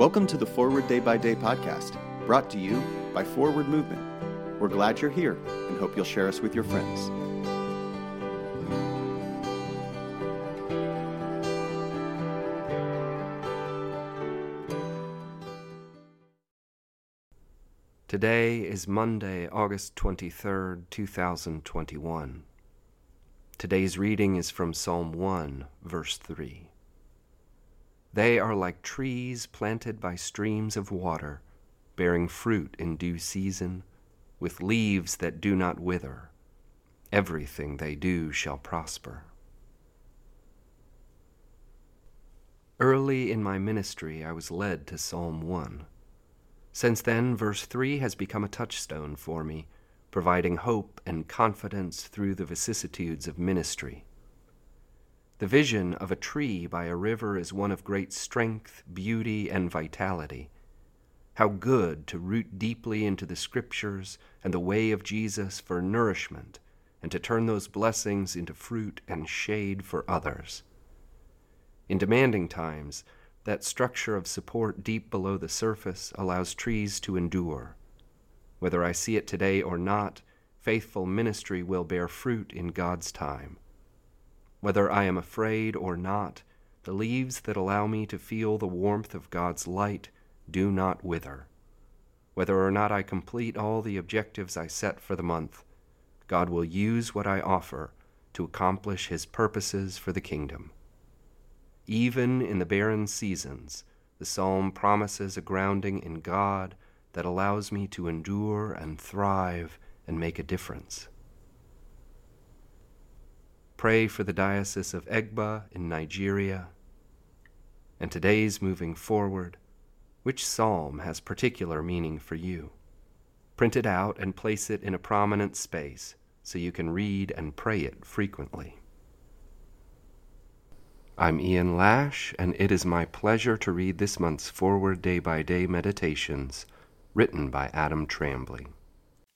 Welcome to the Forward Day by Day podcast, brought to you by Forward Movement. We're glad you're here and hope you'll share us with your friends. Today is Monday, August 23rd, 2021. Today's reading is from Psalm 1, verse 3. They are like trees planted by streams of water, bearing fruit in due season, with leaves that do not wither. Everything they do shall prosper. Early in my ministry, I was led to Psalm 1. Since then, verse 3 has become a touchstone for me, providing hope and confidence through the vicissitudes of ministry. The vision of a tree by a river is one of great strength, beauty, and vitality. How good to root deeply into the Scriptures and the way of Jesus for nourishment, and to turn those blessings into fruit and shade for others. In demanding times, that structure of support deep below the surface allows trees to endure. Whether I see it today or not, faithful ministry will bear fruit in God's time. Whether I am afraid or not, the leaves that allow me to feel the warmth of God's light do not wither. Whether or not I complete all the objectives I set for the month, God will use what I offer to accomplish His purposes for the kingdom. Even in the barren seasons, the psalm promises a grounding in God that allows me to endure and thrive and make a difference. Pray for the Diocese of Egba in Nigeria. And today's moving forward, which psalm has particular meaning for you? Print it out and place it in a prominent space so you can read and pray it frequently. I'm Ian Lash, and it is my pleasure to read this month's Forward Day by Day Meditations, written by Adam Trambley.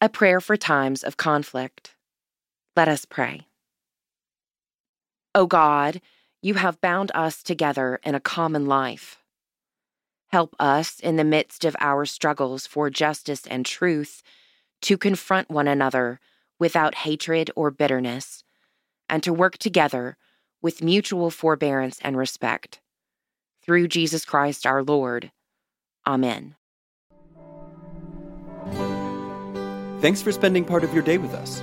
A prayer for times of conflict. Let us pray. O God, you have bound us together in a common life. Help us in the midst of our struggles for justice and truth to confront one another without hatred or bitterness, and to work together with mutual forbearance and respect. Through Jesus Christ our Lord. Amen. Thanks for spending part of your day with us.